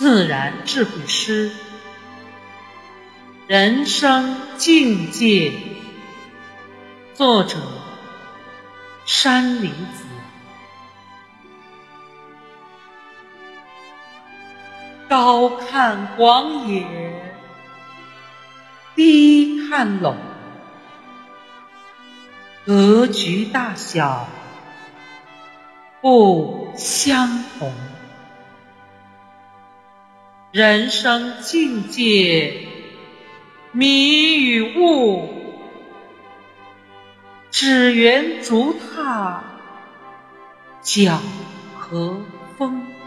自然智慧诗，人生境界。作者：山林子。高看广野，低看陇，格局大小不相同。人生境界，迷与悟，只缘足踏脚和风。